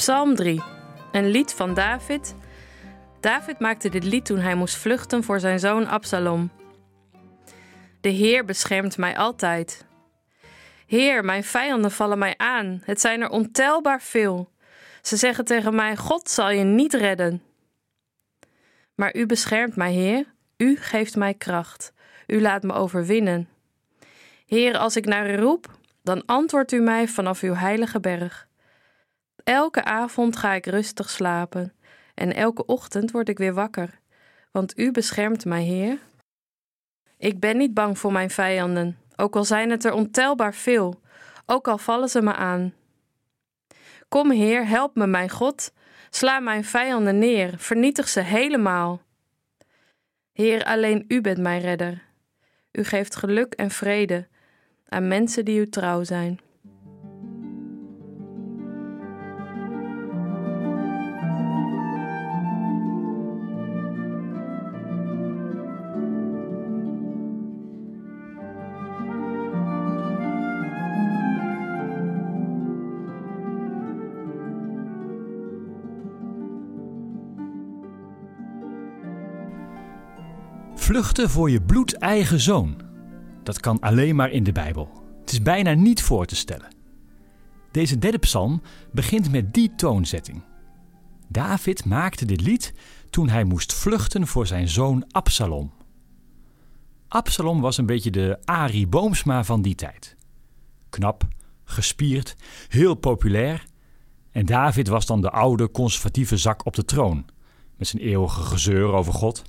Psalm 3, een lied van David. David maakte dit lied toen hij moest vluchten voor zijn zoon Absalom. De Heer beschermt mij altijd. Heer, mijn vijanden vallen mij aan. Het zijn er ontelbaar veel. Ze zeggen tegen mij: God zal je niet redden. Maar u beschermt mij, Heer. U geeft mij kracht. U laat me overwinnen. Heer, als ik naar u roep, dan antwoordt u mij vanaf uw heilige berg. Elke avond ga ik rustig slapen en elke ochtend word ik weer wakker, want u beschermt mij, Heer. Ik ben niet bang voor mijn vijanden, ook al zijn het er ontelbaar veel, ook al vallen ze me aan. Kom, Heer, help me, mijn God. Sla mijn vijanden neer, vernietig ze helemaal. Heer, alleen U bent mijn redder. U geeft geluk en vrede aan mensen die U trouw zijn. Vluchten voor je bloedeigen zoon. Dat kan alleen maar in de Bijbel. Het is bijna niet voor te stellen. Deze derde psalm begint met die toonzetting. David maakte dit lied toen hij moest vluchten voor zijn zoon Absalom. Absalom was een beetje de Arie Boomsma van die tijd. Knap, gespierd, heel populair. En David was dan de oude conservatieve zak op de troon, met zijn eeuwige gezeur over God.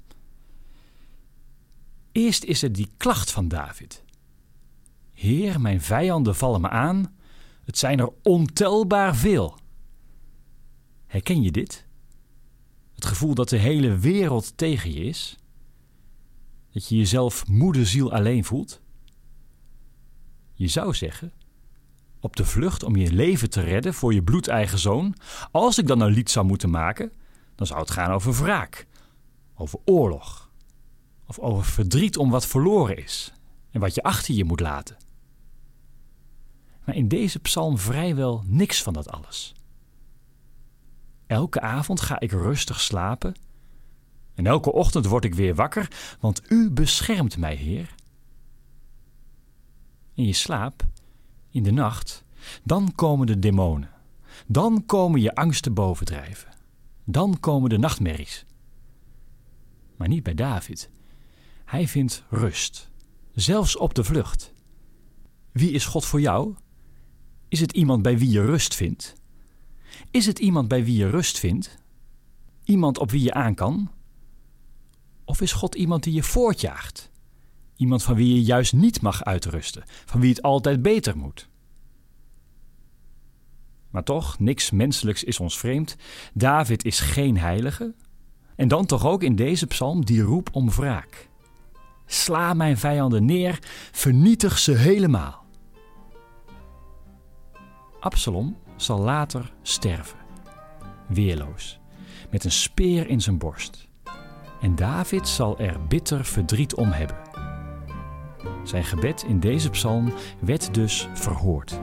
Eerst is er die klacht van David. Heer, mijn vijanden vallen me aan, het zijn er ontelbaar veel. Herken je dit? Het gevoel dat de hele wereld tegen je is? Dat je jezelf moederziel alleen voelt? Je zou zeggen, op de vlucht om je leven te redden voor je bloedeigen zoon, als ik dan een lied zou moeten maken, dan zou het gaan over wraak, over oorlog of over verdriet om wat verloren is en wat je achter je moet laten. Maar in deze psalm vrijwel niks van dat alles. Elke avond ga ik rustig slapen en elke ochtend word ik weer wakker, want u beschermt mij, Heer. In je slaap, in de nacht, dan komen de demonen. Dan komen je angsten bovendrijven. Dan komen de nachtmerries. Maar niet bij David. Hij vindt rust, zelfs op de vlucht. Wie is God voor jou? Is het iemand bij wie je rust vindt? Is het iemand bij wie je rust vindt? Iemand op wie je aan kan? Of is God iemand die je voortjaagt? Iemand van wie je juist niet mag uitrusten, van wie het altijd beter moet? Maar toch, niks menselijks is ons vreemd. David is geen heilige. En dan toch ook in deze psalm die roep om wraak. Sla mijn vijanden neer, vernietig ze helemaal. Absalom zal later sterven, weerloos, met een speer in zijn borst. En David zal er bitter verdriet om hebben. Zijn gebed in deze psalm werd dus verhoord.